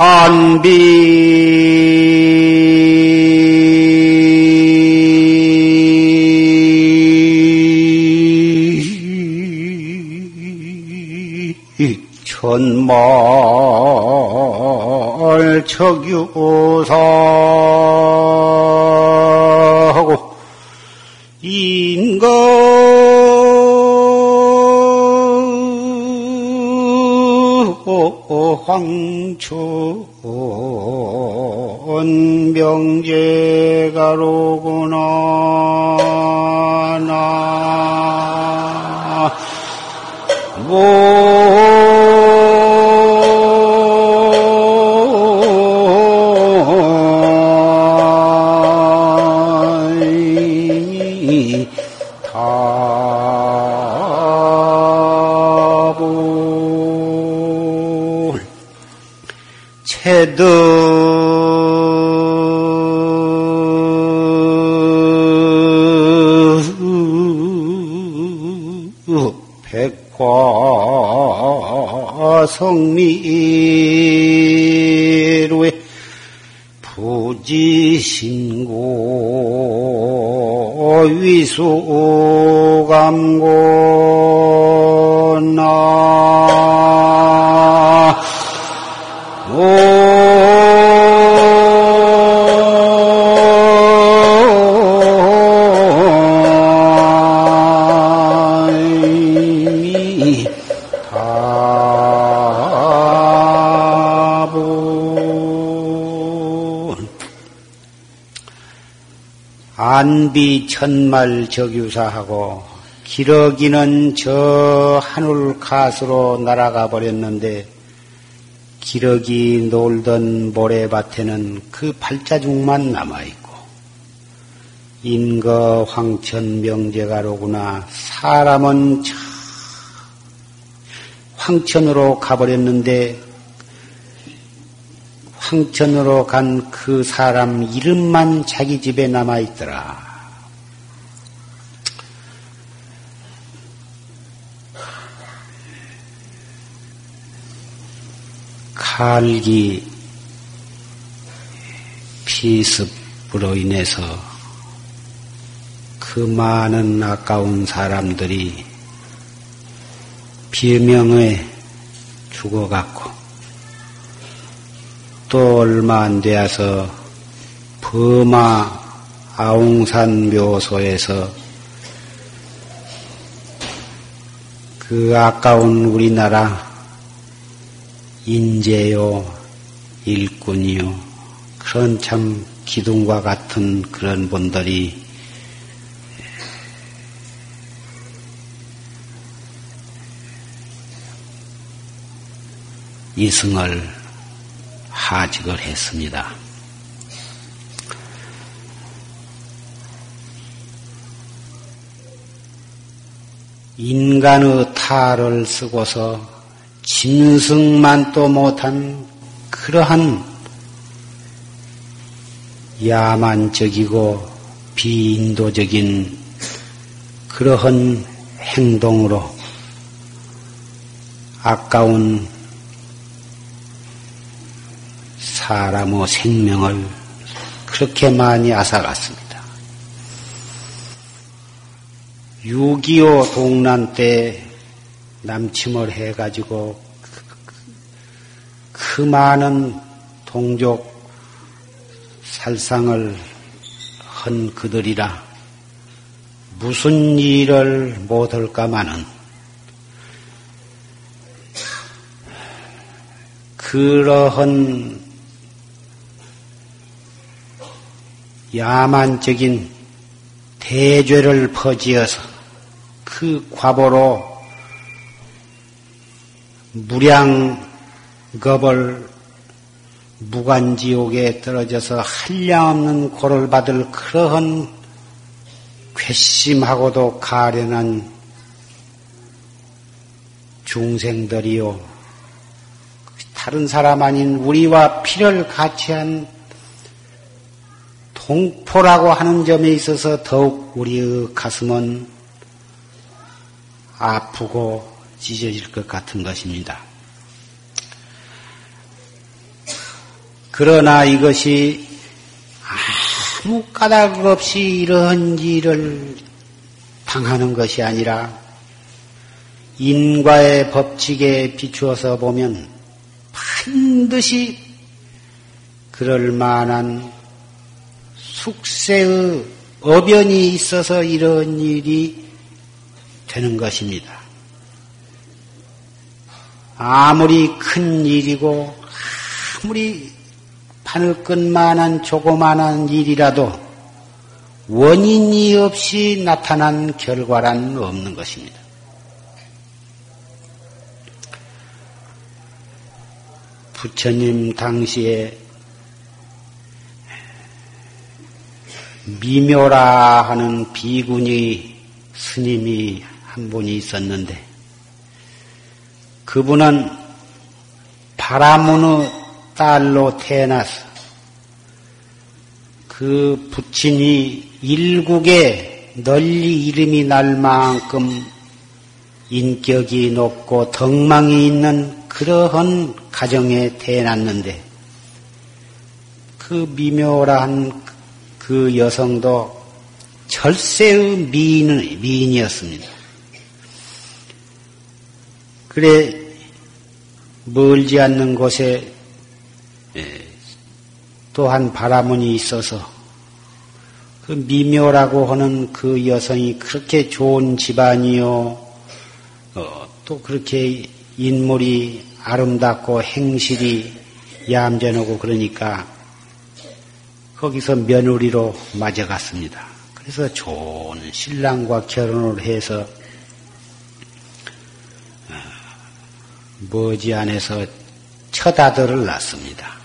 안비. 천말 척유사하고 인간 황천 안비 천말 적유사하고 기러기는 저 하늘 가수로 날아가 버렸는데 기러기 놀던 모래밭에는 그 발자국만 남아있고 인거 황천 명제가로구나 사람은 저 황천으로 가버렸는데 황천으로 간 그 사람 이름만 자기 집에 남아있더라. 칼기 피습으로 인해서 그 많은 아까운 사람들이 비명에 죽어갔고 또 얼마 안 되어서 버마 아웅산 묘소에서 그 아까운 우리나라 인재요, 일꾼이요, 그런 참 기둥과 같은 그런 분들이 이승을 하직을 했습니다. 인간의 탈을 쓰고서 짐승만도 못한 그러한 야만적이고 비인도적인 그러한 행동으로 아까운 사람의 생명을 그렇게 많이 앗아갔습니다. 6.25 동란 때 남침을 해가지고 그 많은 동족 살상을 한 그들이라. 무슨 일을 못할까마는 그러한 야만적인 대죄를 퍼지어서 그 과보로 무량 겁을 무간지옥에 떨어져서 한량없는 고를 받을 그러한 괘씸하고도 가련한 중생들이요. 다른 사람 아닌 우리와 피를 같이 한 동포라고 하는 점에 있어서 더욱 우리의 가슴은 아프고 찢어질 것 같은 것입니다. 그러나 이것이 아무 까닭 없이 이런 일을 당하는 것이 아니라 인과의 법칙에 비추어서 보면 반드시 그럴 만한 숙세의 어변이 있어서 이런 일이 되는 것입니다. 아무리 큰 일이고 아무리 바늘 끝만한 조그만한 일이라도 원인이 없이 나타난 결과란 없는 것입니다. 부처님 당시에 미묘라 하는 비군이 스님이 한 분이 있었는데 그분은 바라문의 딸로 태어나서 그 부친이 일국에 널리 이름이 날 만큼 인격이 높고 덕망이 있는 그러한 가정에 태어났는데 그 미묘한 그 여성도 철새의 미인, 미인이었습니다. 그래, 멀지 않는 곳에 예, 또한 바라문이 있어서 그 미묘라고 하는 그 여성이 그렇게 좋은 집안이요, 어, 또 그렇게 인물이 아름답고 행실이 얌전하고 그러니까 거기서 며느리로 맞아갔습니다. 그래서 좋은 신랑과 결혼을 해서 어, 머지 안에서 첫 아들을 낳습니다.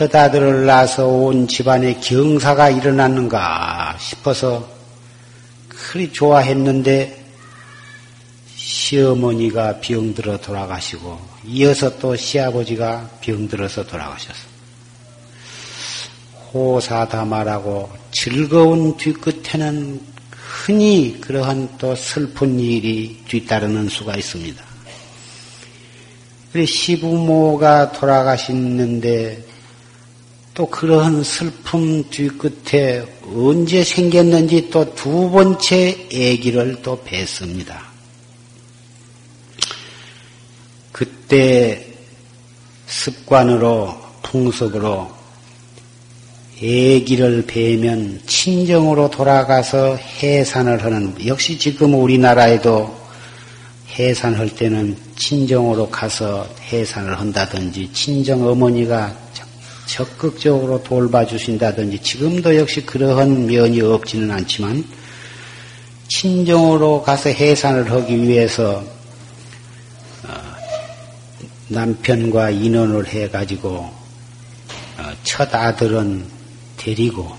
첫 아들을 낳아서 온 집안에 경사가 일어났는가 싶어서 그리 좋아했는데 시어머니가 병들어 돌아가시고 이어서 또 시아버지가 병들어서 돌아가셨어. 호사다마라고 즐거운 뒤끝에는 흔히 그러한 또 슬픈 일이 뒤따르는 수가 있습니다. 시부모가 돌아가시는데 또 그러한 슬픔 뒤끝에 언제 생겼는지 또 두 번째 아기를 또 뵀습니다. 그때 습관으로 풍습으로 애기를 베면 친정으로 돌아가서 해산을 하는 역시 지금 우리나라에도 해산할 때는 친정으로 가서 해산을 한다든지 친정 어머니가 적극적으로 돌봐주신다든지 지금도 역시 그러한 면이 없지는 않지만 친정으로 가서 해산을 하기 위해서 어, 남편과 인원을 해가지고 어, 첫 아들은 데리고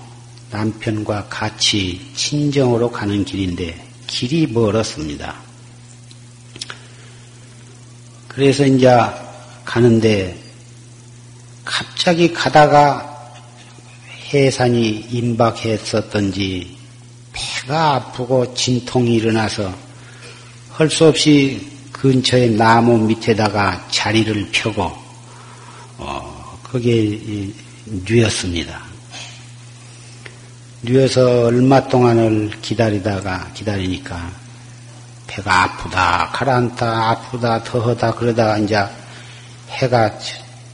남편과 같이 친정으로 가는 길인데 길이 멀었습니다. 그래서 이제 가는데 갑자기 가다가 해산이 임박했었던지 배가 아프고 진통이 일어나서 할 수 없이 근처에 나무 밑에다가 자리를 펴고 어, 거기에 누였습니다. 누워서 얼마 동안을 기다리다가 기다리니까 배가 아프다 가라앉다 아프다 더하다 그러다가 이제 해가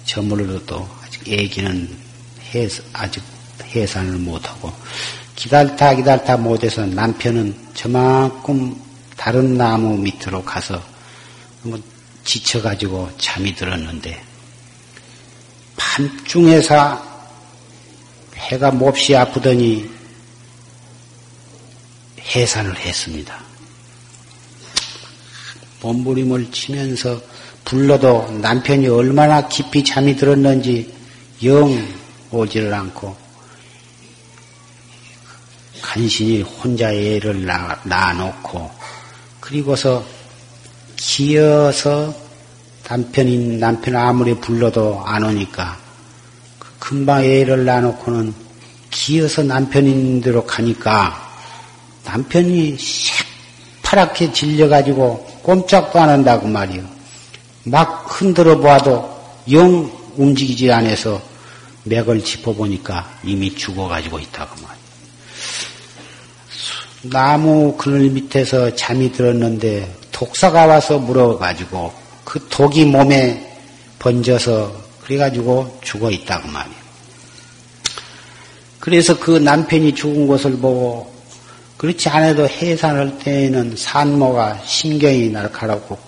저물어도 아직 애기는 해, 아직 해산을 못하고 기다리다 기다리다 못해서 남편은 저만큼 다른 나무 밑으로 가서 뭐 지쳐가지고 잠이 들었는데 밤중에서 해가 몹시 아프더니 해산을 했습니다. 몸부림을 치면서 불러도 남편이 얼마나 깊이 잠이 들었는지 영 오지를 않고 간신히 혼자 애를 낳, 낳아놓고 그리고서 기어서 남편인 남편 아무리 불러도 안 오니까 그 금방 애를 낳아놓고는 기어서 남편인 대로 가니까 남편이 새파랗게 질려가지고 꼼짝도 안 한다고 말이요. 막 흔들어 보아도 영 움직이지 않아서 맥을 짚어보니까 이미 죽어가지고 있다고 말이야. 나무 그늘 밑에서 잠이 들었는데 독사가 와서 물어가지고 그 독이 몸에 번져서 그래가지고 죽어 있다고 말이야. 그래서 그 남편이 죽은 것을 보고 그렇지 않아도 해산할 때에는 산모가 신경이 날카롭고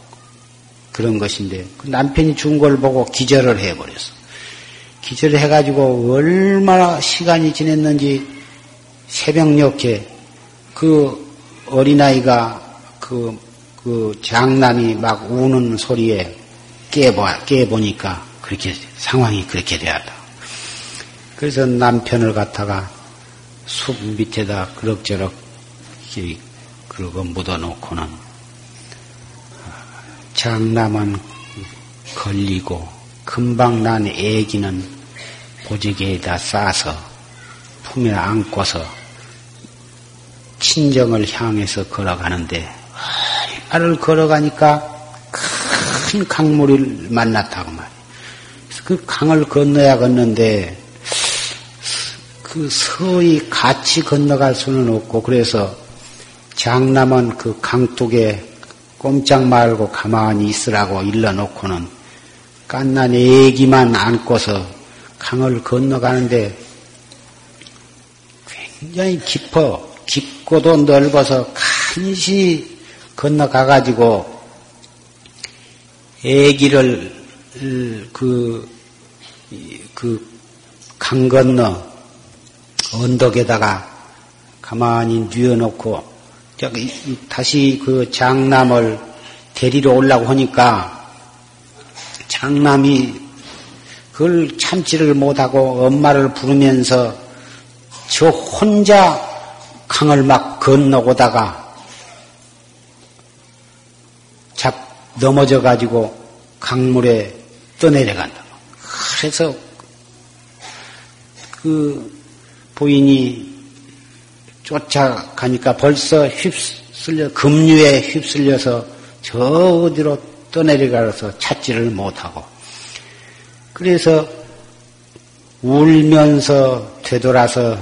그런 것인데 그 남편이 죽은 걸 보고 기절을 해버렸어. 기절을 해가지고 얼마나 시간이 지냈는지 새벽녘에 그 어린아이가 그, 그 장남이 막 우는 소리에 깨보, 깨보니까 그렇게 상황이 그렇게 되었다. 그래서 남편을 갖다가 숲 밑에다 그럭저럭 그러고 묻어놓고는 장남은 걸리고 금방 난 애기는 보지개에다 싸서 품에 안고서 친정을 향해서 걸어가는데 알을 걸어가니까 큰 강물을 만났다고 말이에요. 그 강을 건너야 걷는데 그 서히 같이 건너갈 수는 없고 그래서 장남은 그 강둑에 꼼짝 말고 가만히 있으라고 일러놓고는 깐난 애기만 안고서 강을 건너가는데 굉장히 깊어 깊고도 넓어서 간시 건너가가지고 애기를 그, 그, 강 건너 언덕에다가 가만히 뉘어놓고 저기 다시 그 장남을 데리러 오려고 하니까 장남이 그걸 참지를 못하고 엄마를 부르면서 저 혼자 강을 막 건너고다가 잡 넘어져 가지고 강물에 떠내려간다. 그래서 그 부인이 쫓아가니까 벌써 휩쓸려 급류에 휩쓸려서 저 어디로 떠내려가서 찾지를 못하고. 그래서 울면서 되돌아서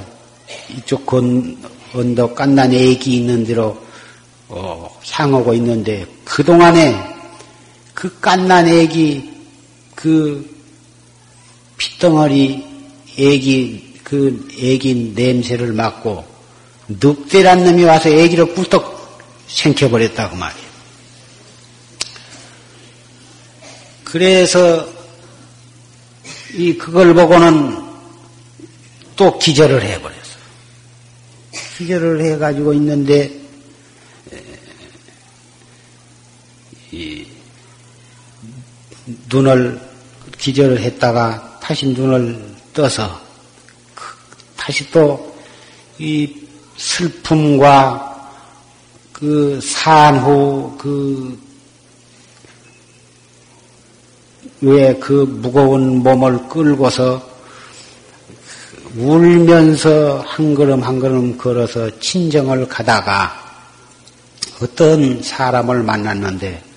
이쪽 건, 언덕 깐난 애기 있는 데로 어, 향하고 있는데 그동안에 그 깐난 애기 그 핏덩어리 애기 그 애기 냄새를 맡고 늑대란 놈이 와서 애기를 꿀떡 생켜버렸다고 말이에요. 그래서 이 그걸 보고는 또 기절을 해버렸어. 기절을 해가지고 있는데 이 눈을 기절을 했다가 다시 눈을 떠서 그 다시 또 이 슬픔과 그 산후 그왜 그 무거운 몸을 끌고서 울면서 한 걸음 한 걸음 걸어서 친정을 가다가 어떤 사람을 만났는데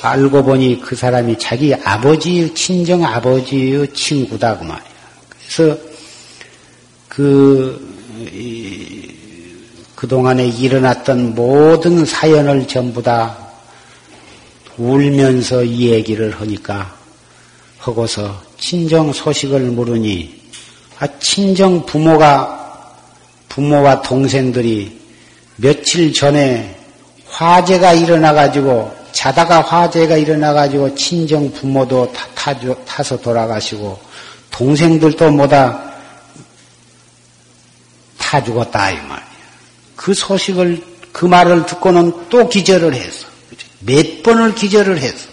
알고 보니 그 사람이 자기 아버지, 친정 아버지의 친구다, 그 말이야. 그래서 그, 그동안에 일어났던 모든 사연을 전부 다 울면서 이 얘기를 하니까, 하고서 친정 소식을 물으니, 아, 친정 부모가, 부모와 동생들이 며칠 전에 화재가 일어나 가지고 자다가 화재가 일어나 가지고 친정 부모도 다 타주, 타서 돌아가시고 동생들도 뭐다 타 죽었다 이 말이야. 그 소식을 그 말을 듣고는 또 기절을 했어. 몇 번을 기절을 했어.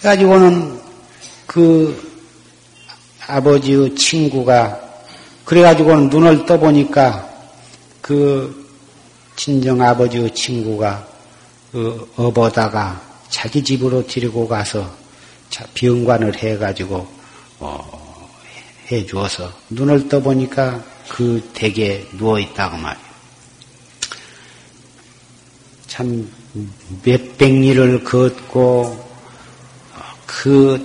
그래가지고는 그 아버지의 친구가 그래가지고는 눈을 떠보니까 그 친정 아버지의 친구가 그 업어다가 자기 집으로 데리고 가서 병관을 해가지고 어, 해 주어서 눈을 떠보니까 그 댁에 누워 있다고 말이에요. 참 몇백 리를 걷고 그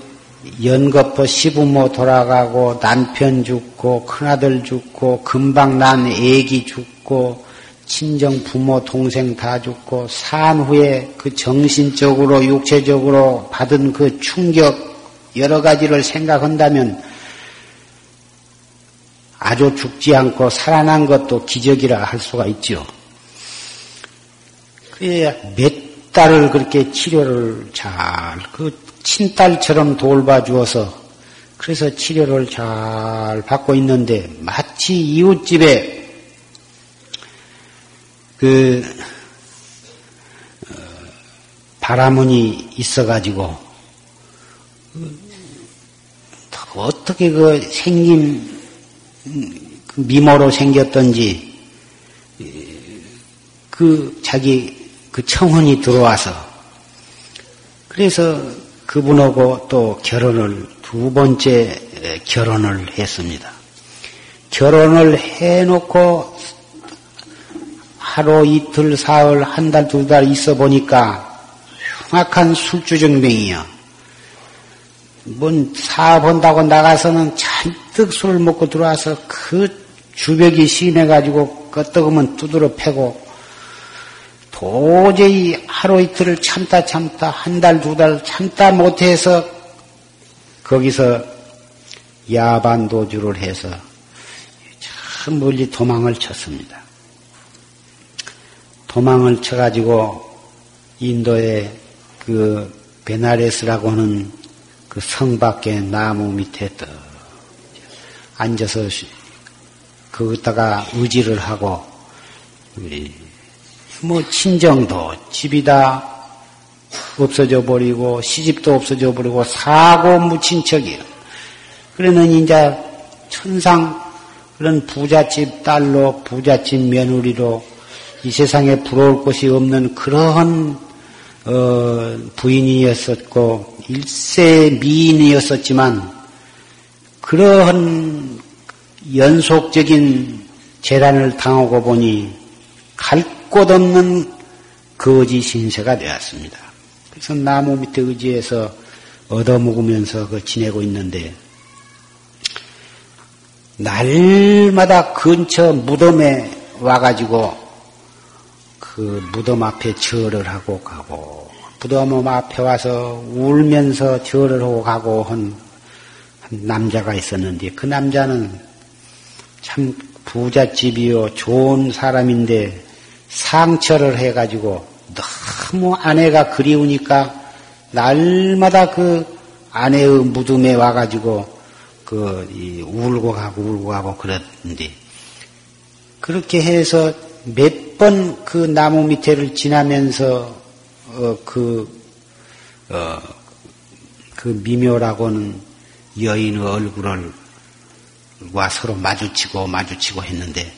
연거푸 시부모 돌아가고 남편 죽고 큰아들 죽고 금방 난 애기 죽고 친정 부모 동생 다 죽고 산 후에 그 정신적으로 육체적으로 받은 그 충격 여러 가지를 생각한다면 아주 죽지 않고 살아난 것도 기적이라 할 수가 있 죠. 몇 달을 그렇게 치료를 잘, 그 친딸처럼 돌봐주어서 그래서 치료를 잘 받고 있는데 마치 이웃집에 그 어, 바라문이 있어가지고 어떻게 그 생김 그 미모로 생겼던지 그 자기 그 청혼이 들어와서 그래서 그분하고 또 결혼을 두 번째 결혼을 했습니다. 결혼을 해놓고 하루 이틀 사흘 한 달 두 달 있어 보니까 흉악한 술주정뱅이야. 뭔 사본다고 나가서는 잔뜩 술을 먹고 들어와서 그 주벽이 심해가지고 끄떡으면 두드러 패고 도저히 하루 이틀을 참다 참다 한 달두달 참다 못해서 거기서 야반 도주를 해서 참 멀리 도망을 쳤습니다. 도망을 쳐가지고 인도의 그 베나레스라고 하는 그 성 밖에 나무 밑에 떠 앉아서 거기다가 의지를 하고 뭐 친정도 집이 다 없어져 버리고 시집도 없어져 버리고 사고 묻힌 척이요. 그러는 이제 천상 그런 부잣집 딸로 부잣집 며느리로 이 세상에 부러울 것이 없는 그러한 어, 부인이었었고 일세 미인이었었지만 그러한 연속적인 재난을 당하고 보니 갈 곳 없는 거지 신세가 되었습니다. 그래서 나무 밑에 의지해서 얻어먹으면서 그 지내고 있는데 날마다 근처 무덤에 와가지고 그 무덤 앞에 절을 하고 가고 무덤 앞에 와서 울면서 절을 하고 가고 한, 한 남자가 있었는데 그 남자는 참 부잣집이요 좋은 사람인데 상처를 해가지고 너무 아내가 그리우니까 날마다 그 아내의 무덤에 와가지고 그 울고 가고 울고 가고 그랬는데 그렇게 해서 몇 번 그 나무 밑에를 지나면서 어, 그, 어, 그 미묘라고는 여인의 얼굴을 와 서로 마주치고 마주치고 했는데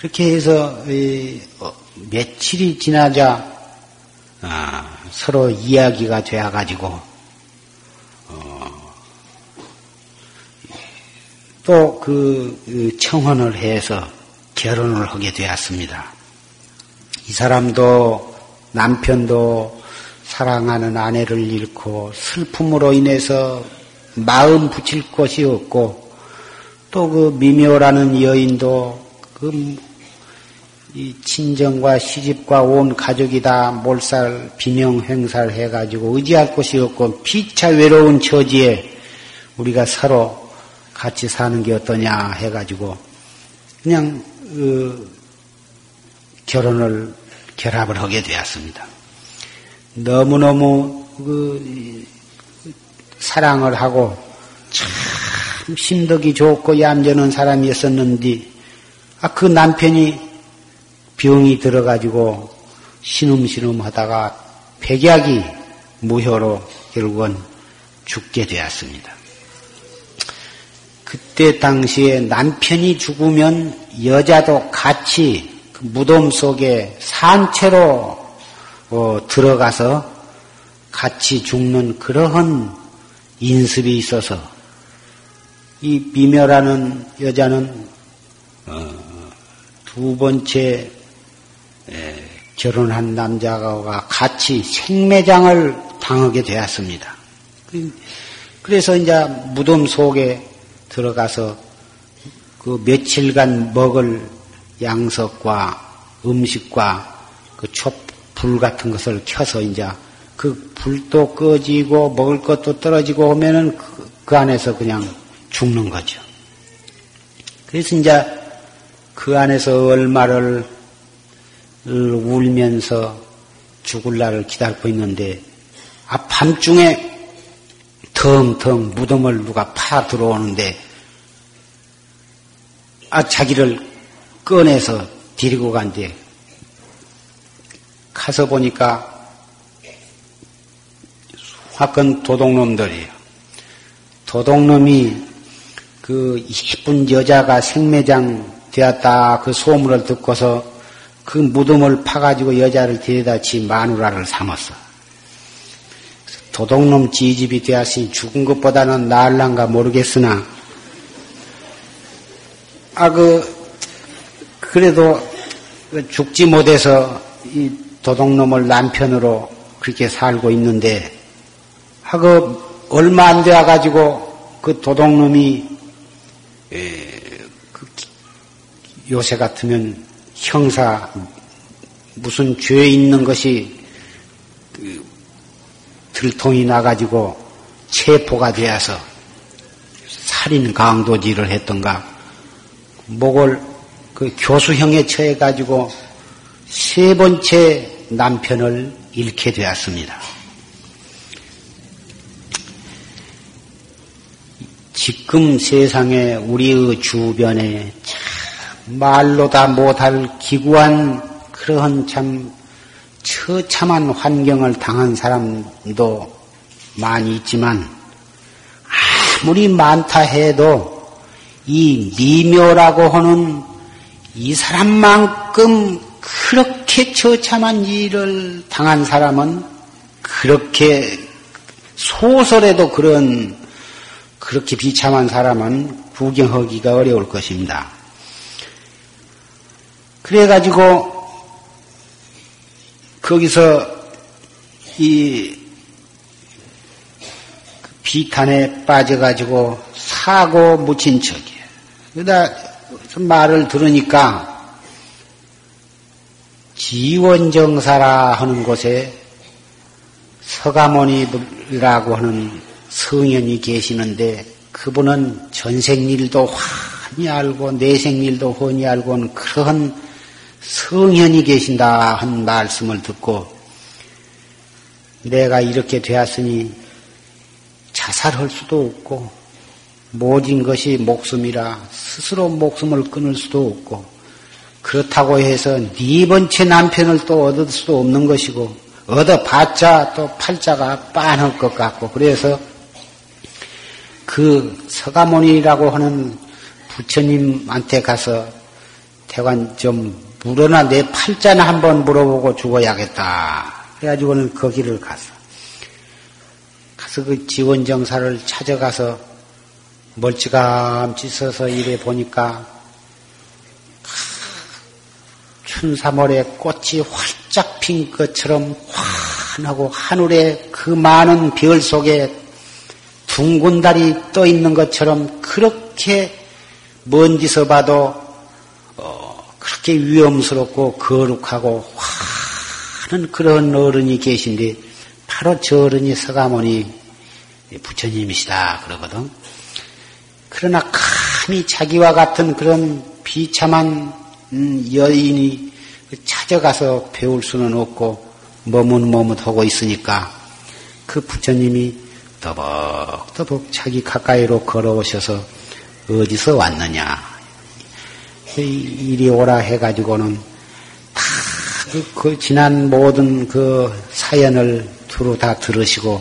그렇게 해서 어, 며칠이 지나자 아, 서로 이야기가 되어가지고 또그 그 청혼을 해서 결혼을 하게 되었습니다. 이 사람도 남편도 사랑하는 아내를 잃고 슬픔으로 인해서 마음 붙일 것이 없고 또 그 미묘라는 여인도 그 친정과 시집과 온 가족이 다 몰살 비명 행사를 해가지고 의지할 곳이 없고 피차 외로운 처지에 우리가 서로 같이 사는 게 어떠냐 해가지고 그냥 어, 결혼을 결합을 하게 되었습니다. 너무너무 그 사랑을 하고 참 심덕이 좋고 얌전한 사람이었었는데 아, 그 남편이 병이 들어가지고 신음신음 하다가 백약이 무효로 결국은 죽게 되었습니다. 그때 당시에 남편이 죽으면 여자도 같이 그 무덤 속에 산채로 어, 들어가서 같이 죽는 그러한 인습이 있어서 이 미묘라는 여자는 어, 두 번째 에, 결혼한 남자가 같이 생매장을 당하게 되었습니다. 그래서 이제 무덤 속에 들어가서 그 며칠간 먹을 양석과 음식과 그 촛불 같은 것을 켜서 이제 그 불도 꺼지고 먹을 것도 떨어지고 오면은 그, 그 안에서 그냥 죽는 거죠. 그래서 이제 그 안에서 얼마를 울면서 죽을 날을 기다리고 있는데 아 밤중에 텅텅 무덤을 누가 파 들어오는데 아 자기를 꺼내서 데리고 간뒤 가서 보니까 화건 도둑놈들이에요. 도둑놈이 그 이쁜 여자가 생매장 되었다 그 소문을 듣고서 그 무덤을 파가지고 여자를 데려다 지 마누라를 삼았어. 도둑놈 지집이 되었으니 죽은 것보다는 나을란가 모르겠으나 아 그 그래도 죽지 못해서 이 도둑놈을 남편으로 그렇게 살고 있는데 하고 얼마 안 되어 가지고 그 도둑놈이 그 요새 같으면 형사 무슨 죄 있는 것이 그 들통이 나가지고 체포가 되어서 살인 강도질을 했던가 목을 그 교수형에 처해 가지고 세 번째 남편을 잃게 되었습니다. 지금 세상에 우리의 주변에 말로 다 못할 기구한 그러한 참 처참한 환경을 당한 사람도 많이 있지만 아무리 많다 해도 이 미묘라고 하는 이 사람만큼 그렇게 처참한 일을 당한 사람은 그렇게 소설에도 그런 그렇게 비참한 사람은 구경하기가 어려울 것입니다. 그래가지고 거기서 이 비탄에 빠져가지고 사고 묻힌 척이에요. 그러다 말을 들으니까 지원정사라 하는 곳에 서가모니라고 하는 성현이 계시는데 그분은 전생일도 환히 알고 내생일도 훤히 알고 그런 성현이 계신다 한 말씀을 듣고 내가 이렇게 되었으니 자살할 수도 없고 모진 것이 목숨이라 스스로 목숨을 끊을 수도 없고 그렇다고 해서 네 번째 남편을 또 얻을 수도 없는 것이고 얻어봤자 또 팔자가 빤할 것 같고 그래서 그 서가모니라고 하는 부처님한테 가서 태관 좀 물어나 내 팔자나 한번 물어보고 죽어야겠다. 그래가지고는 거기를 갔어. 가서 그 지원정사를 찾아가서 멀찌감치 서서 이래 보니까 춘삼월에 꽃이 활짝 핀 것처럼 환하고 하늘에 그 많은 별 속에 둥근 달이 떠 있는 것처럼 그렇게 먼지서 봐도 그렇게 위험스럽고 거룩하고 화는 그런 어른이 계신데 바로 저 어른이 서가모니 부처님이시다 그러거든. 그러나 감히 자기와 같은 그런 비참한 음, 여인이 찾아가서 배울 수는 없고 머뭇머뭇하고 있으니까 그 부처님이 더벅더벅 자기 가까이로 걸어오셔서 어디서 왔느냐 이리 오라 해가지고는 다그 그 지난 모든 그 사연을 두루 다 들으시고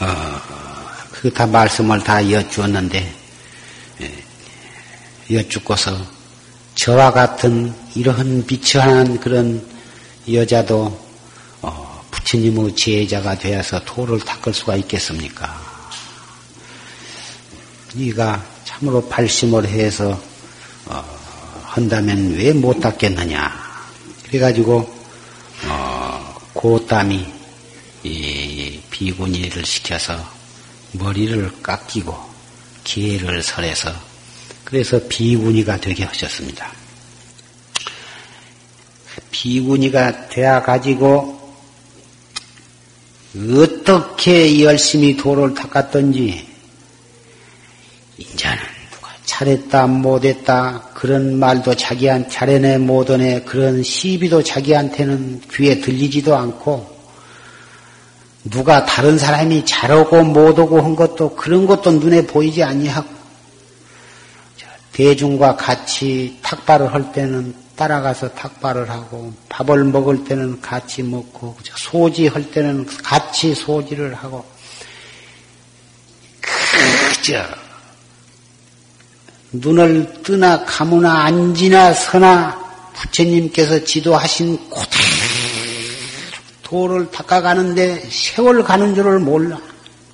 어, 그 다 말씀을 다 여쭈었는데 예, 여쭙고서 저와 같은 이러한 비천한 그런 여자도 어, 부처님의 제자가 되어서 도를 닦을 수가 있겠습니까? 네가 참으로 발심을 해서 어, 한다면 왜 못 닦겠느냐. 그래가지고 어, 고땀이 이 비구니를 시켜서 머리를 깎이고 기회를 설해서 그래서 비구니가 되게 하셨습니다. 비구니가 되어 가지고 어떻게 열심히 도를 닦았던지 누가 잘했다 못했다 그런 말도 자기한 잘해내 못하네 그런 시비도 자기한테는 귀에 들리지도 않고 누가 다른 사람이 잘하고 못하고 한 것도 그런 것도 눈에 보이지 아니하고 대중과 같이 탁발을 할 때는 따라가서 탁발을 하고 밥을 먹을 때는 같이 먹고 소지 할 때는 같이 소지를 하고 그저 눈을 뜨나 감으나 앉으나 서나 부처님께서 지도하신 고대로 도를 닦아가는데 세월 가는 줄을 몰라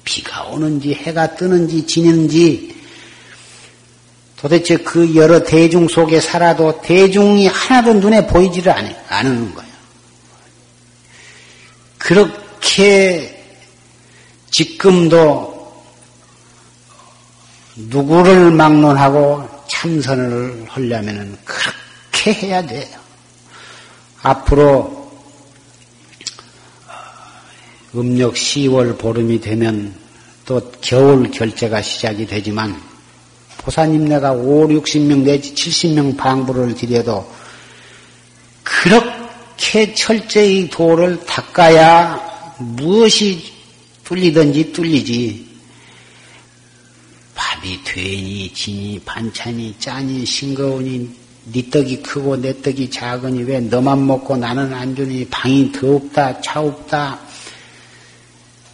비가 오는지 해가 뜨는지 지는지 도대체 그 여러 대중 속에 살아도 대중이 하나도 눈에 보이지를 않는 거예요. 그렇게 지금도 누구를 막론하고 참선을 하려면 그렇게 해야 돼요. 앞으로 음력 10월 보름이 되면 또 겨울 결제가 시작이 되지만 보사님 네가 5, 60명 내지 70명 방부를 드려도 그렇게 철저히 도를 닦아야 무엇이 뚫리든지 뚫리지. 밥이 되니 지니 반찬이 짜니 싱거우니 네 떡이 크고 내 떡이 작으니 왜 너만 먹고 나는 안 주니 방이 더웁다 차웁다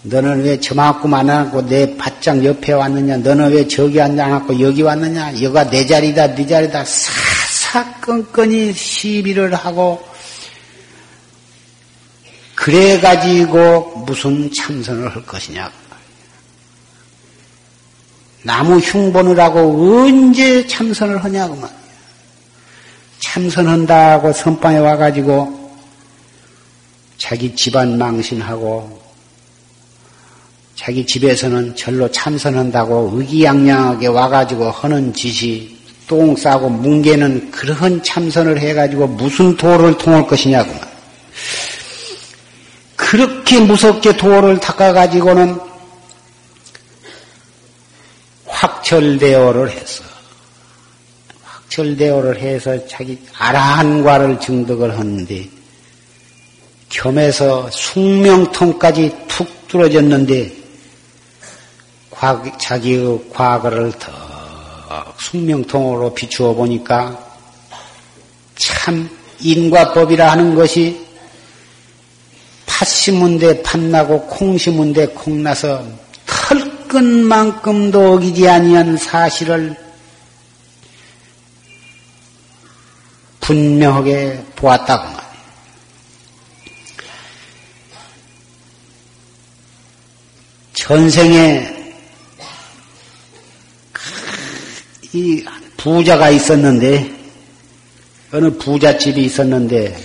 너는 왜 저만큼 안 하고 내 밭장 옆에 왔느냐? 너는 왜 저기 앉아갖고 여기 왔느냐? 여가 내 자리다, 네 자리다. 사사건건이 시비를 하고 그래가지고 무슨 참선을 할 것이냐? 나무 흉본을 하고 언제 참선을 하냐고 말 참선한다고 선방에 와가지고 자기 집안 망신하고 자기 집에서는 절로 참선한다고 의기양양하게 와가지고 하는 짓이 똥 싸고 뭉개는 그런 참선을 해가지고 무슨 도를 통할 것이냐고. 그렇게 무섭게 도를 닦아가지고는 확철대오를 했어. 확철대오를 해서 자기 아라한과를 증득을 하는데 겸해서 숙명통까지 툭 뚫어졌는데 자기의 과거를 더 숙명통으로 비추어 보니까 참 인과법이라 하는 것이 팥 심은 데 팥나고 콩 심은 데 콩나서 털끝만큼도 어기지 아니한 사실을 분명하게 보았다고 말이에요. 전생에 이 부자가 있었는데 어느 부잣집이 있었는데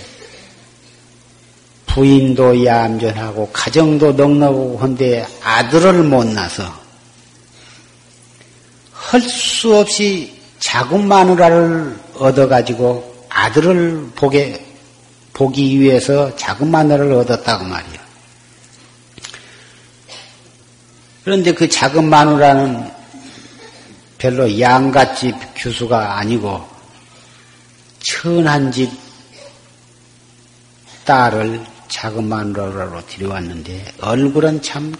부인도 얌전하고 가정도 넉넉하고 한데 아들을 못 낳아서 할 수 없이 자금 마누라를 얻어가지고 아들을 보게 보기 위해서 자금 마누라를 얻었다고 말이요. 그런데 그 자금 마누라는 별로 양갓집 교수가 아니고 천한 집 딸을 작은 마누라로 들여왔는데 얼굴은 참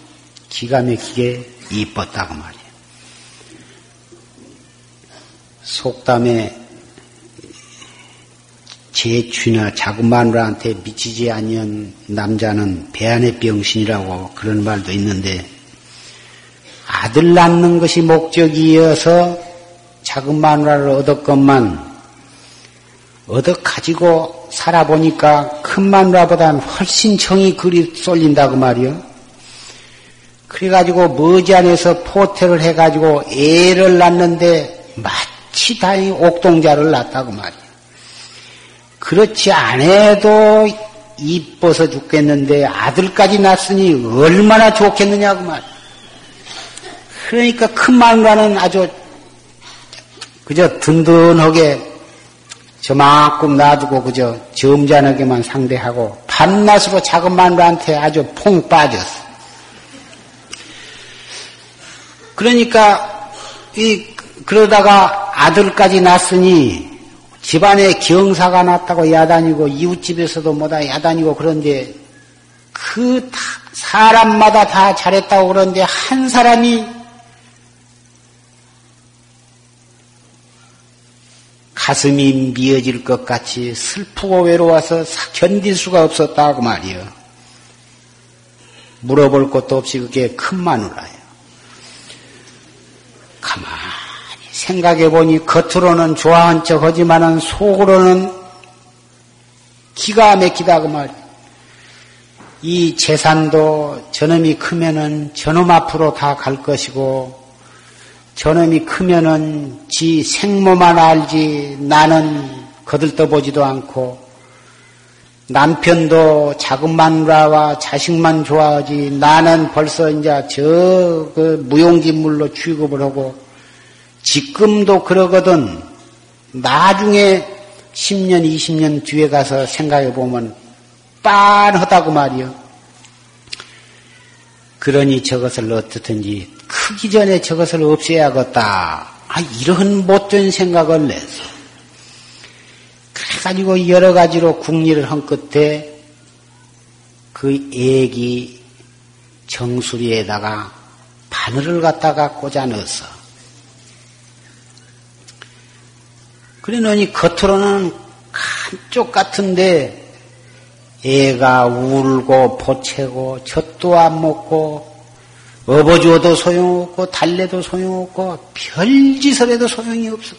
기가 막히게 이뻤다고 말이에요. 속담에 제취나 작은 마누라한테 미치지 아니한 남자는 배 안의 병신이라고 그런 말도 있는데 아들 낳는 것이 목적이어서 작은 마누라를 얻었건만 얻어 가지고 살아보니까 큰 마누라보다는 훨씬 정이 그리 쏠린다고 말이요. 그래가지고 머지않아서 포태를 해가지고 애를 낳는데 마 치 다행히 옥동자를 낳았다고 말이요. 그렇지 않아도 이뻐서 죽겠는데 아들까지 낳았으니 얼마나 좋겠느냐고 말. 그러니까 큰 마누라는 아주 그저 든든하게 저만큼 놔두고 그저 점잖하게만 상대하고 밤낮으로 작은 마누라한테 아주 퐁 빠졌어. 그러니까 이 그러다가 아들까지 낳았으니 집안에 경사가 났다고 야단이고 이웃집에서도 뭐다 야단이고 그런데 그 사람마다 다 잘했다고 그러는데 한 사람이 가슴이 미어질 것 같이 슬프고 외로워서 견딜 수가 없었다고 말이요. 물어볼 것도 없이 그게 큰 마누라예요. 가만 생각해 보니 겉으로는 좋아한 척 하지만은 속으로는 기가 막히다 그 말. 이 재산도 저놈이 크면은 저놈 앞으로 다 갈 것이고 저놈이 크면은 지 생모만 알지 나는 거들떠보지도 않고 남편도 작은 마누라와 자식만 좋아하지 나는 벌써 이제 저 그 무용지물로 취급을 하고 지금도 그러거든. 나중에 10년, 20년 뒤에 가서 생각해 보면 빤하다고 말이요. 그러니 저것을 어떻든지 크기 전에 저것을 없애야겠다. 아, 이런 못된 생각을 내서. 그래가지고 여러 가지로 궁리를 한 끝에 그 애기 정수리에다가 바늘을 갖다가 꽂아 넣었어. 그러니 겉으로는 한쪽 같은데 애가 울고 보채고 젖도 안 먹고 업어주어도 소용없고 달래도 소용없고 별짓을 해도 소용이 없어.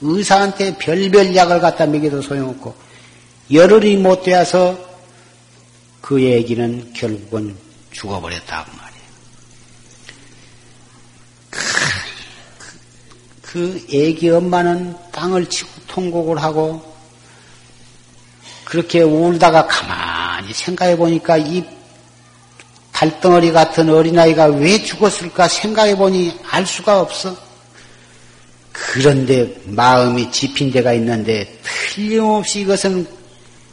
의사한테 별별 약을 갖다 먹여도 소용없고 열흘이 못 되어서 그 얘기는 결국은 죽어버렸다고 말이에요. 그 애기 엄마는 땅을 치고 통곡을 하고 그렇게 울다가 가만히 생각해 보니까 이 달덩어리 같은 어린아이가 왜 죽었을까 생각해 보니 알 수가 없어. 그런데 마음이 집힌 데가 있는데 틀림없이 이것은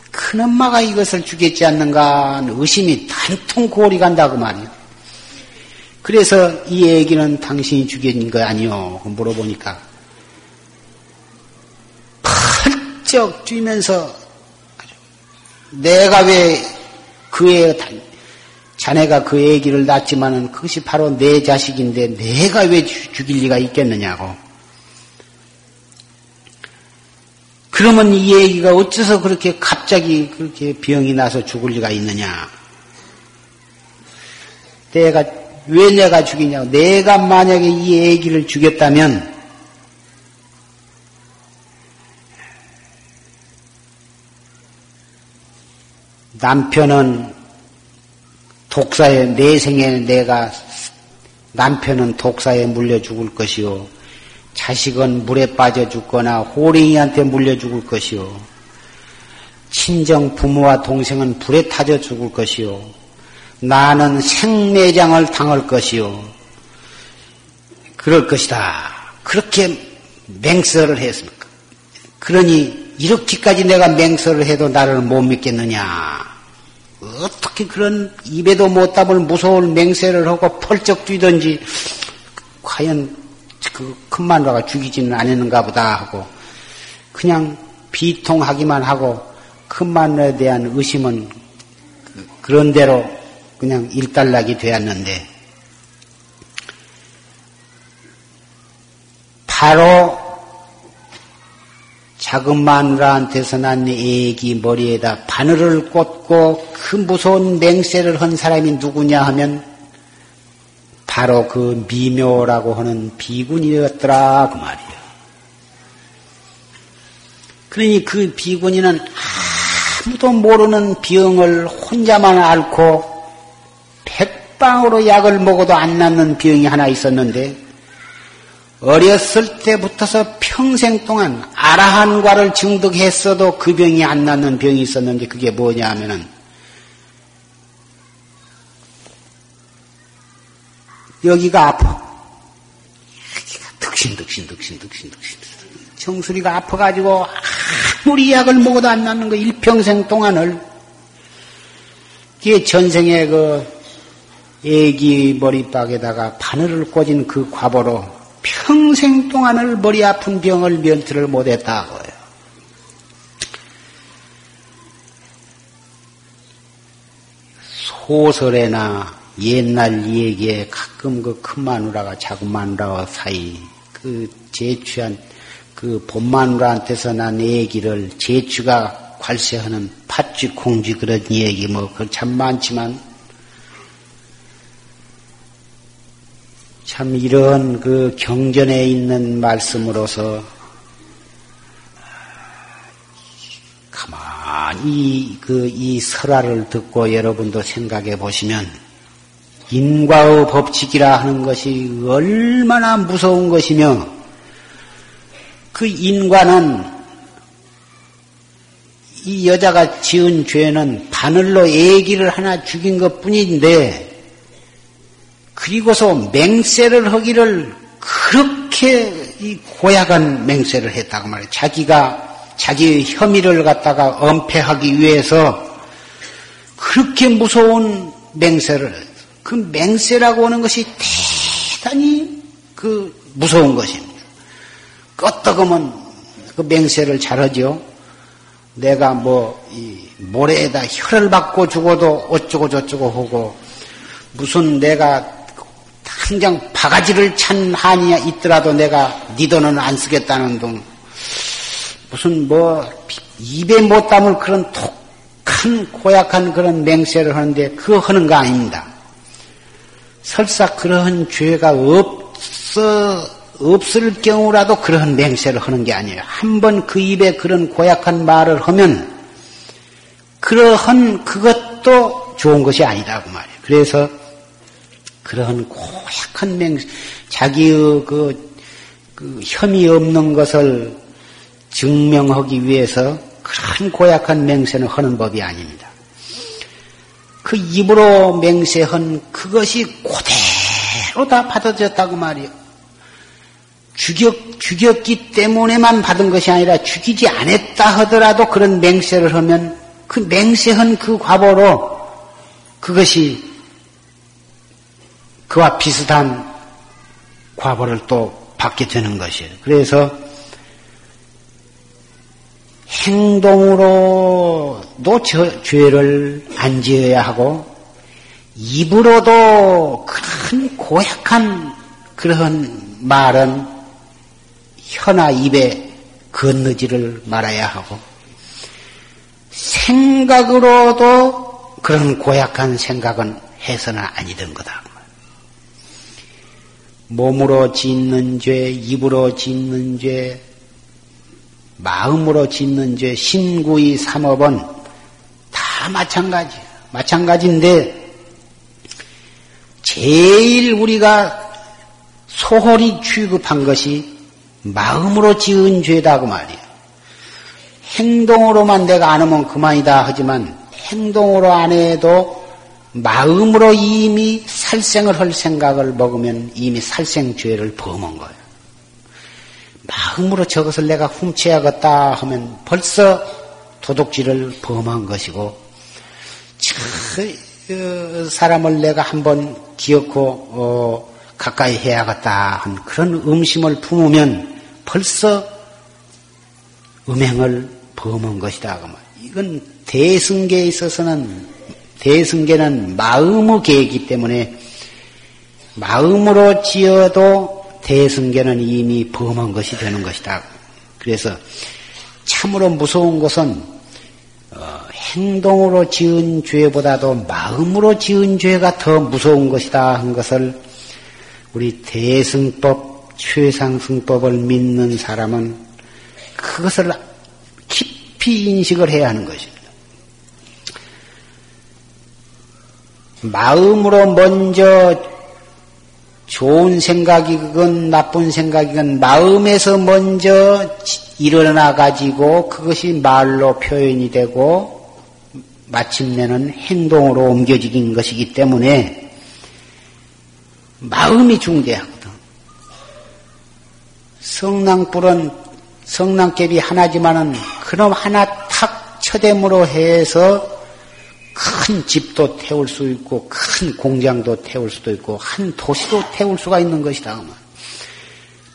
큰엄마가 이것을 죽였지 않는가 의심이 단통 고리 간다고 말이야. 그래서 이 얘기는 당신이 죽인 거 아니요? 물어보니까 펄쩍 뛰면서 내가 왜 그의 자네가 그 얘기를 낳지만은 그것이 바로 내 자식인데 내가 왜 죽일 리가 있겠느냐고. 그러면 이 얘기가 어째서 그렇게 갑자기 그렇게 병이 나서 죽을 리가 있느냐. 내가 왜 내가 죽이냐고. 내가 만약에 이 애기를 죽였다면 남편은 독사에 내 생에 내가 남편은 독사에 물려 죽을 것이요. 자식은 물에 빠져 죽거나 호랭이한테 물려 죽을 것이요. 친정 부모와 동생은 불에 타져 죽을 것이요. 나는 생매장을 당할 것이요. 그럴 것이다. 그렇게 맹설을 했습니까? 그러니 이렇게까지 내가 맹설을 해도 나를 못 믿겠느냐? 어떻게 그런 입에도 못 담을 무서운 맹세를 하고 펄쩍 뛰든지 과연 그 큰 마누라가 죽이지는 않았는가 보다 하고 그냥 비통하기만 하고 큰 마누라에 대한 의심은 그 그런 대로 그냥 일단락이 되었는데 바로 작은 마누라한테서 난 애기 머리에다 바늘을 꽂고 그 무서운 맹세를 한 사람이 누구냐 하면 바로 그 미묘라고 하는 비군이었더라 그 말이에요. 그러니 그 비군이는 아무도 모르는 병을 혼자만 앓고 백방으로 약을 먹어도 안 낫는 병이 하나 있었는데 어렸을 때부터서 평생 동안 아라한과를 증득했어도 그 병이 안 낫는 병이 있었는데 그게 뭐냐 하면은 여기가 아파. 여기가 득신득신득신득신득신득, 정수리가 아파가지고 아무리 약을 먹어도 안 낫는 거 일평생 동안을. 이게 전생에 그 애기 머리박에다가 바늘을 꽂은 그 과보로 평생 동안을 머리 아픈 병을 면트를 못했다고요. 소설에나 옛날 얘기에 가끔 그 큰 마누라가 작은 마누라와 사이 그 제취한 그 본마누라한테서 난 얘기를 제취가 관세하는 팥쥐 콩쥐 그런 얘기 뭐 그 참 많지만 참 이런 그 경전에 있는 말씀으로서 가만히 그 이 설화를 듣고 여러분도 생각해 보시면 인과의 법칙이라 하는 것이 얼마나 무서운 것이며 그 인과는 이 여자가 지은 죄는 바늘로 애기를 하나 죽인 것 뿐인데 그리고서 맹세를 하기를 그렇게 고약한 맹세를 했다고 말이에요. 자기가 자기 혐의를 갖다가 엄폐하기 위해서 그렇게 무서운 맹세를 그 맹세라고 하는 것이 대단히 그 무서운 것입니다. 껐떡하면 그 맹세를 잘하죠. 내가 뭐, 이 모래에다 혀를 받고 죽어도 어쩌고 저쩌고 하고, 무슨 내가 당장 바가지를 찬 한이 있더라도 내가 네 돈은 안 쓰겠다는 등, 무슨 뭐, 입에 못 담을 그런 독한, 고약한 그런 맹세를 하는데, 그거 하는 거 아닙니다. 설사 그러한 죄가 없어, 없을 경우라도 그러한 맹세를 하는 게 아니에요. 한 번 그 입에 그런 고약한 말을 하면, 그러한 그것도 좋은 것이 아니라고 말이에요. 그래서, 그러한 고약한 맹세, 자기의 그, 그 혐의 없는 것을 증명하기 위해서 그런 고약한 맹세는 하는 법이 아닙니다. 그 입으로 맹세한 그것이 그대로 다 받아졌다고 말이요. 죽였, 죽였기 때문에만 받은 것이 아니라 죽이지 않았다 하더라도 그런 맹세를 하면 그 맹세한 그 과보로 그것이 그와 비슷한 과보를 또 받게 되는 것이에요. 그래서 행동으로도 저, 죄를 안 지어야 하고 입으로도 큰 고약한 그런 말은 혀나 입에 건너지를 말아야 하고 생각으로도 그런 고약한 생각은 해서는 아니던 거다. 몸으로 짓는 죄, 입으로 짓는 죄, 마음으로 짓는 죄, 신구의 삼업은 다 마찬가지. 마찬가지인데, 제일 우리가 소홀히 취급한 것이 마음으로 지은 죄다고 말이야. 행동으로만 내가 안 하면 그만이다 하지만 행동으로 안 해도 마음으로 이미 살생을 할 생각을 먹으면 이미 살생죄를 범한 거예요. 마음으로 저것을 내가 훔쳐야겠다 하면 벌써 도둑질을 범한 것이고, 저 사람을 내가 한번 기어코 어, 가까이 해야겠다 한 그런 음심을 품으면 벌써 음행을 범한 것이다. 이건 대승계에 있어서는 대승계는 마음의 계이기 때문에 마음으로 지어도 대승계는 이미 범한 것이 되는 것이다. 그래서 참으로 무서운 것은 어, 행동으로 지은 죄보다도 마음으로 지은 죄가 더 무서운 것이다 한 것을 우리 대승법, 최상승법을 믿는 사람은 그것을 깊이 인식을 해야 하는 것입니 마음으로 먼저 좋은 생각이건 나쁜 생각이건 마음에서 먼저 일어나 가지고 그것이 말로 표현이 되고 마침내는 행동으로 옮겨지는 것이기 때문에 마음이 중대하거든. 성낭불은 성낭갭이 하나지만은 그놈 하나 탁 쳐댐으로 해서 큰 집도 태울 수 있고 큰 공장도 태울 수도 있고 한 도시도 태울 수가 있는 것이다.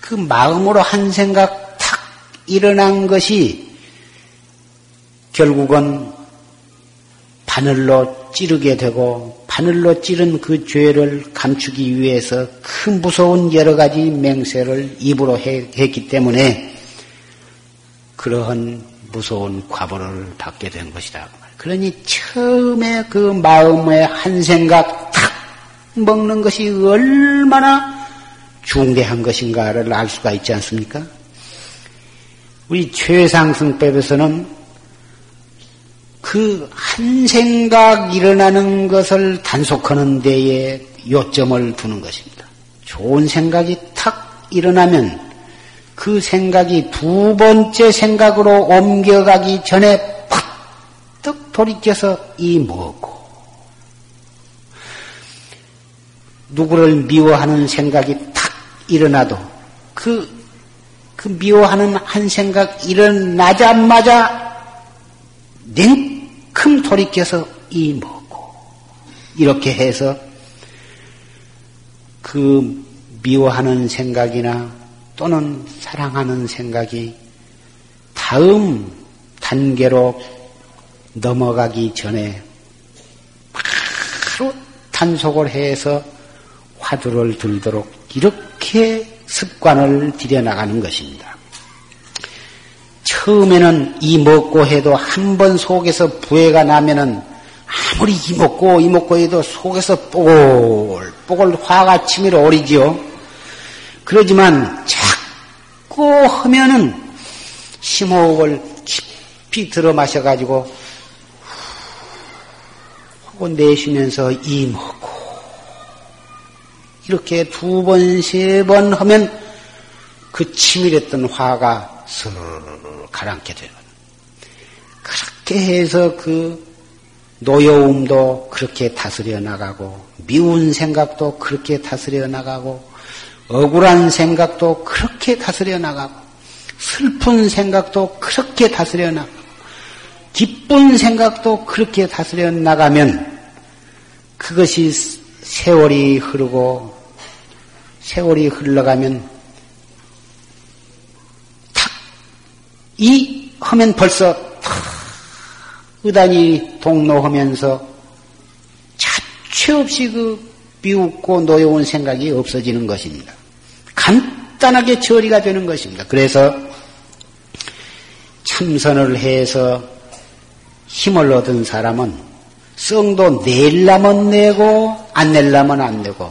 그 마음으로 한 생각 탁 일어난 것이 결국은 바늘로 찌르게 되고 바늘로 찌른 그 죄를 감추기 위해서 큰 무서운 여러 가지 맹세를 입으로 했기 때문에 그러한 무서운 과보를 받게 된 것이다. 그러니 처음에 그 마음의 한 생각 탁 먹는 것이 얼마나 중대한 것인가를 알 수가 있지 않습니까? 우리 최상승법에서는 그 한 생각 일어나는 것을 단속하는 데에 요점을 두는 것입니다. 좋은 생각이 탁 일어나면 그 생각이 두 번째 생각으로 옮겨가기 전에 팍떡 돌이켜서 이 먹고 누구를 미워하는 생각이 탁 일어나도 그, 그 미워하는 한 생각 일어나자마자 냉큰 돌이켜서 이 먹고 이렇게 해서 그 미워하는 생각이나 또는 사랑하는 생각이 다음 단계로 넘어가기 전에 바로 단속을 해서 화두를 들도록 이렇게 습관을 들여나가는 것입니다. 처음에는 이 먹고 해도 한 번 속에서 부해가 나면은 아무리 이 먹고 이 먹고 해도 속에서 뽀글 뽀글 화가 치밀어 오리지요. 그러지만 자꾸 하면은 심호흡을 깊이 들어 마셔가지고 하고 내쉬면서 이 먹고. 이렇게 두 번, 세 번 하면 그 치밀했던 화가 슬 가라앉게 되는 그렇게 해서 그 노여움도 그렇게 다스려 나가고 미운 생각도 그렇게 다스려 나가고 억울한 생각도 그렇게 다스려 나가고 슬픈 생각도 그렇게 다스려 나가고 기쁜 생각도 그렇게 다스려 나가면 그것이 세월이 흐르고 세월이 흘러가면 이 하면 벌써 의단이 동로하면서 자취 없이 그 비웃고 노여운 생각이 없어지는 것입니다. 간단하게 처리가 되는 것입니다. 그래서 참선을 해서 힘을 얻은 사람은 성도 낼라면 내고 안 낼라면 안 내고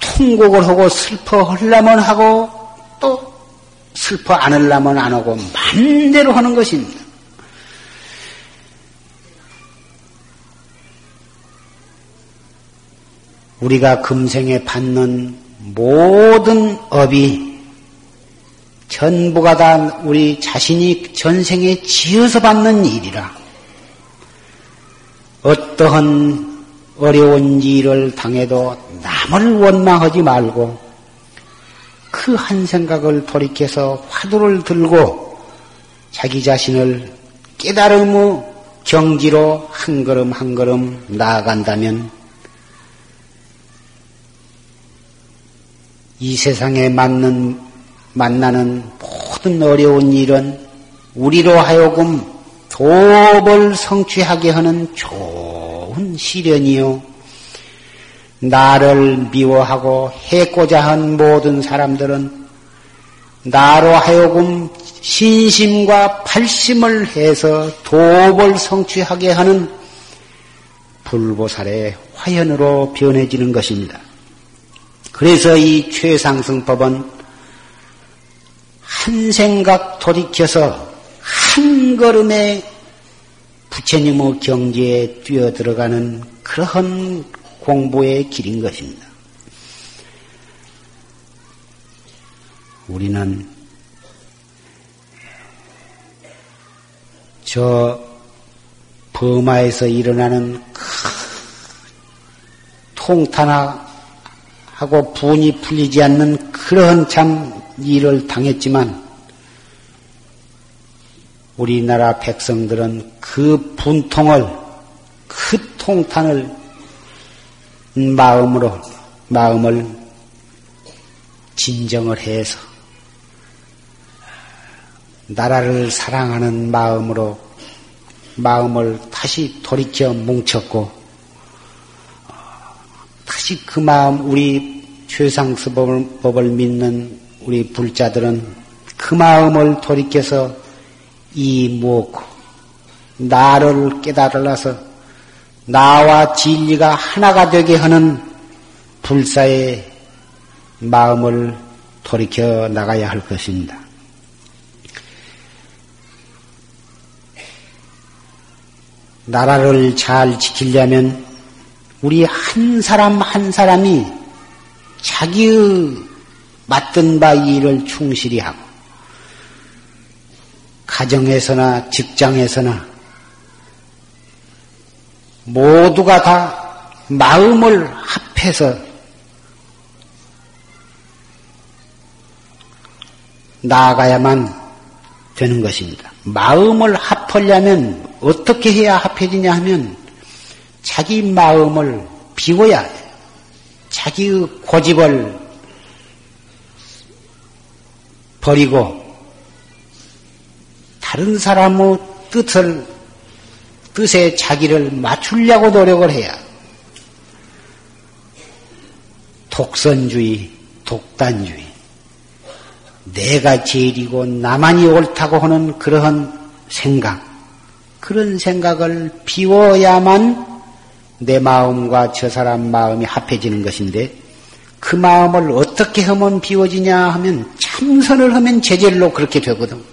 통곡을 하고 슬퍼하려면 하고 또 슬퍼 안으려면 안 하고 맘대로 하는 것입니다. 우리가 금생에 받는 모든 업이 전부가 다 우리 자신이 전생에 지어서 받는 일이라. 어떠한 어려운 일을 당해도 남을 원망하지 말고 그 한 생각을 돌이켜서 화두를 들고 자기 자신을 깨달음의 경지로 한 걸음 한 걸음 나아간다면 이 세상에 맞는, 만나는 모든 어려운 일은 우리로 하여금 도업을 성취하게 하는 좋은 시련이요. 나를 미워하고 해고자 한 모든 사람들은 나로 하여금 신심과 팔심을 해서 도업을 성취하게 하는 불보살의 화연으로 변해지는 것입니다. 그래서 이 최상승법은 한 생각 돌이켜서 한 걸음에 부처님의 경지에 뛰어 들어가는 그러한 공부의 길인 것입니다. 우리는 저 버마에서 일어나는 통탄화 하고 분이 풀리지 않는 그러한 참 일을 당했지만 우리나라 백성들은 그 분통을 그 통탄을 마음으로 마음을 진정을 해서 나라를 사랑하는 마음으로 마음을 다시 돌이켜 뭉쳤고 다시 그 마음 우리 최상수법을 믿는 우리 불자들은 그 마음을 돌이켜서 이 무엇고 나를 깨달아서 나와 진리가 하나가 되게 하는 불사의 마음을 돌이켜 나가야 할 것입니다. 나라를 잘 지키려면 우리 한 사람 한 사람이 자기의 맡은 바 일을 충실히 하고 가정에서나 직장에서나 모두가 다 마음을 합해서 나아가야만 되는 것입니다. 마음을 합하려면 어떻게 해야 합해지냐 하면 자기 마음을 비워야 해. 자기의 고집을 버리고 다른 사람의 뜻을 뜻에 자기를 맞추려고 노력을 해야 독선주의, 독단주의, 내가 제일이고 나만이 옳다고 하는 그러한 생각, 그런 생각을 비워야만 내 마음과 저 사람 마음이 합해지는 것인데 그 마음을 어떻게 하면 비워지냐 하면 참선을 하면 제절로 그렇게 되거든.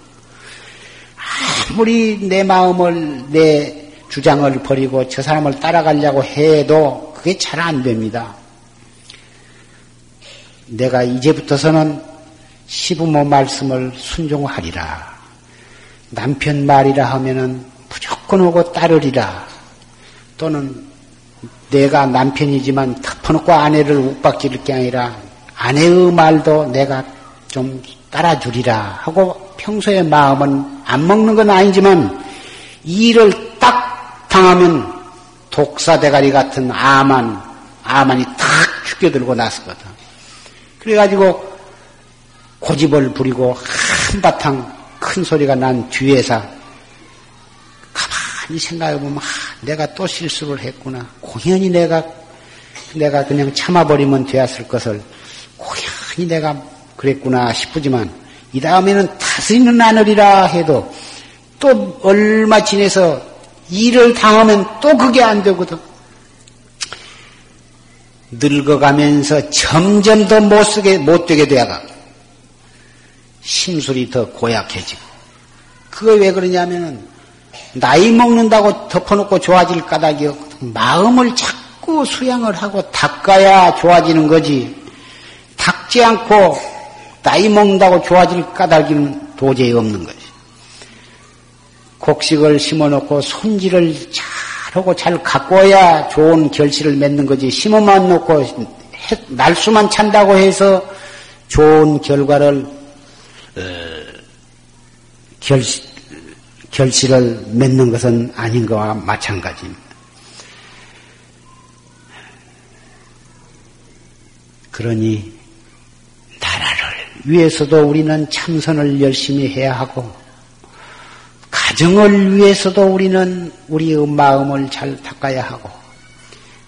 아무리 내 마음을 내 주장을 버리고 저 사람을 따라가려고 해도 그게 잘 안 됩니다. 내가 이제부터서는 시부모 말씀을 순종하리라. 남편 말이라 하면은 무조건 오고 따르리라. 또는 내가 남편이지만 덮어놓고 아내를 욱박지를 게 아니라 아내의 말도 내가 좀 따라주리라 하고 평소에 마음은 안 먹는 건 아니지만 일을 딱 당하면 독사 대가리 같은 아만, 아만이 탁 죽여들고 났었거든. 그래가지고 고집을 부리고 한바탕 큰 소리가 난 뒤에서 가만히 생각해보면 아, 내가 또 실수를 했구나. 공연히 내가 내가 그냥 참아버리면 되었을 것을 공연히 내가 그랬구나 싶지만 이 다음에는 다스리는 않으리라 해도 또 얼마 지내서 일을 당하면 또 그게 안 되거든. 늙어가면서 점점 더 못 쓰게, 못 되게 되어가. 심술이 더 고약해지고. 그거 왜 그러냐면은, 나이 먹는다고 덮어놓고 좋아질 까닭이 없거든. 마음을 자꾸 수양을 하고 닦아야 좋아지는 거지. 닦지 않고 나이 먹는다고 좋아질 까닭이는 도저히 없는 거지. 곡식을 심어놓고 손질을 잘하고 잘 가꿔야 좋은 결실을 맺는 거지. 심어만 놓고 날수만 찬다고 해서 좋은 결과를 어, 결실, 결실을 맺는 것은 아닌 것과 마찬가지입니다. 그러니 나라를 위해서도 우리는 참선을 열심히 해야 하고 가정을 위해서도 우리는 우리의 마음을 잘 닦아야 하고,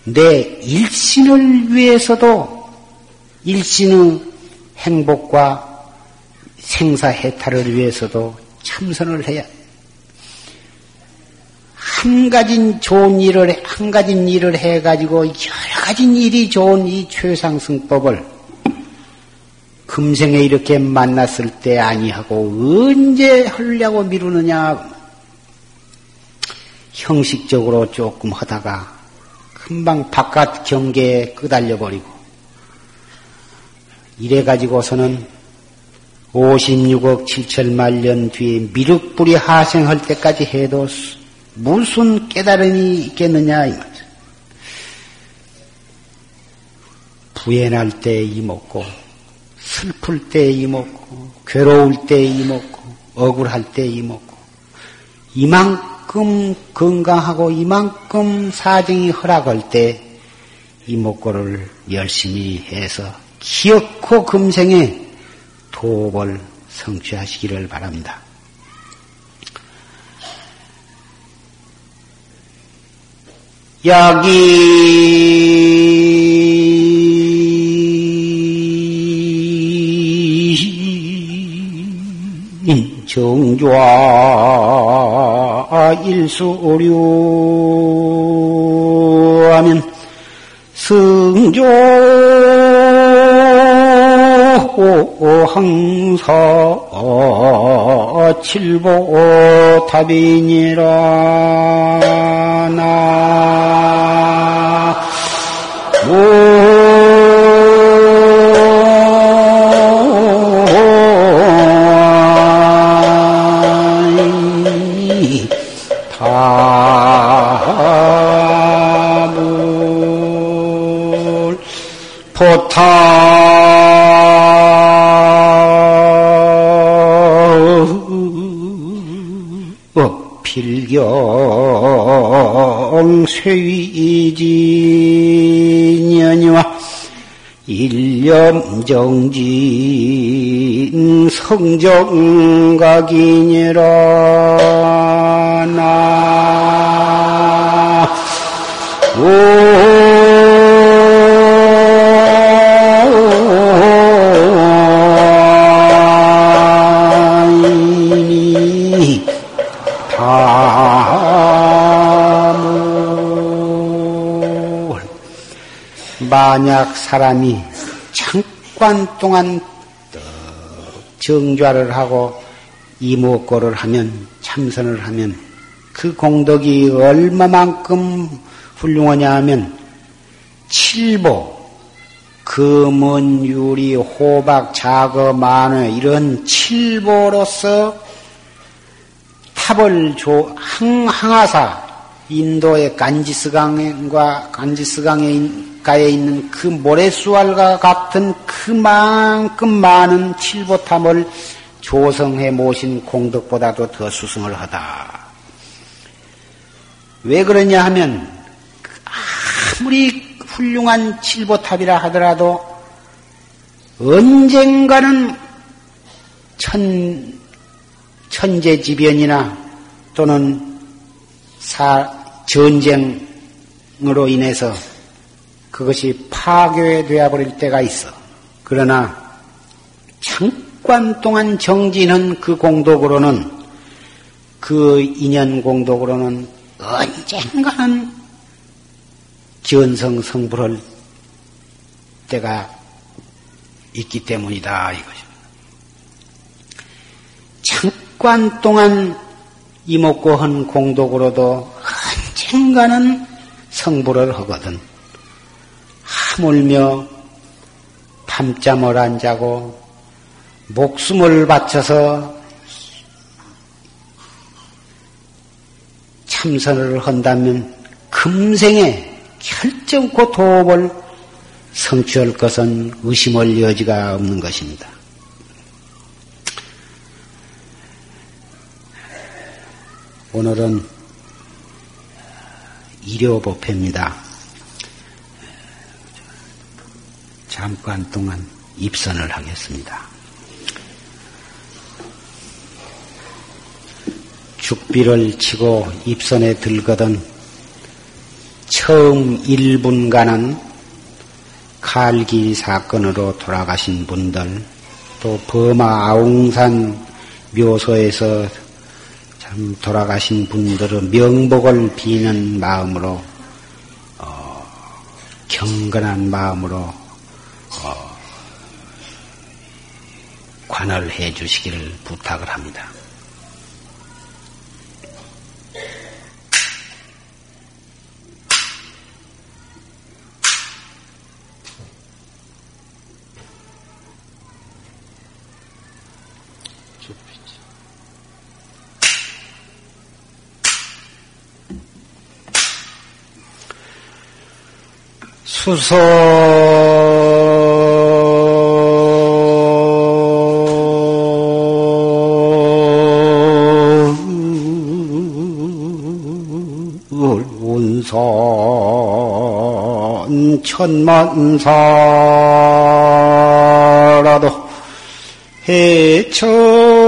내 일신을 위해서도 일신의 행복과 생사해탈을 위해서도 참선을 해야 한 가지 좋은 일을 한 가지 일을 해가지고 여러 가지 일이 좋은 이 최상승법을 금생에 이렇게 만났을 때 아니하고 언제 하려고 미루느냐 형식적으로 조금 하다가 금방 바깥 경계에 끄달려 버리고 이래 가지고서는 56억 7천만 년 뒤에 미륵불이 하생할 때까지 해도 무슨 깨달음이 있겠느냐 이 말이죠. 부연할 때 이먹고 슬플 때 이먹고 괴로울 때 이먹고 억울할 때 이먹고 이만큼 건강하고 이만큼 사정이 허락할 때 이목구를 열심히 해서 기억코 금생에 도업을 성취하시기를 바랍니다. 여기 정좌 일수오류 하면 승조 항사 칠보 탑이니라 나 필경 쇠위지년이와 일념정진 성정각이니라. 나만 사람이 잠깐 동안 정좌를 하고 이목고를 하면 참선을 하면 그 공덕이 얼마만큼 훌륭하냐 하면 칠보 금은 유리 호박 자거 만회 이런 칠보로서 탑을 조, 항, 항하사 인도의 간지스강과 간지스강에 가에 있는 그 모래수알과 같은 그만큼 많은 칠보탐을 조성해 모신 공덕보다도 더 수승을 하다. 왜 그러냐 하면 아무리 훌륭한 칠보탑이라 하더라도 언젠가는 천, 천재지변이나 또는 사, 전쟁으로 인해서 그것이 파괴되어 버릴 때가 있어. 그러나 잠깐 동안 정지는 그 공덕으로는 그 인연 공덕으로는 언젠가는 기원성 성불할 때가 있기 때문이다 이것입니다. 잠깐 동안 이목고 한 공덕으로도 언젠가는 성불을 하거든. 하물며 밤잠을 안 자고 목숨을 바쳐서 참선을 한다면 금생에 결정코 도업을 성취할 것은 의심할 여지가 없는 것입니다. 오늘은 일요법회입니다. 잠깐 동안 입선을 하겠습니다. 죽비를 치고 입선에 들거든 처음 1분간은 칼기 사건으로 돌아가신 분들, 또 버마 아웅산 묘소에서 참 돌아가신 분들의 명복을 비는 마음으로, 어, 경건한 마음으로 어, 관을 해 주시기를 부탁을 합니다. 수소 천만사라도 해쳐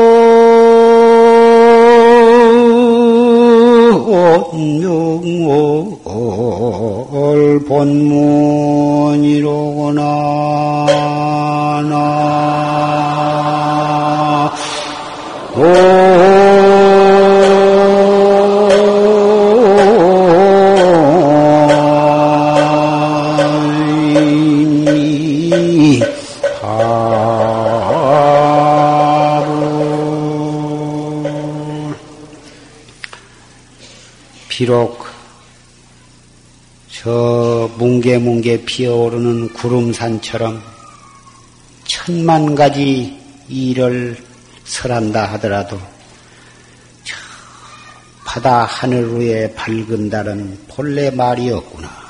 뭉게뭉게 피어오르는 구름산처럼 천만 가지 일을 설한다 하더라도 저 바다 하늘 위에 밝은 달은 본래 말이었구나.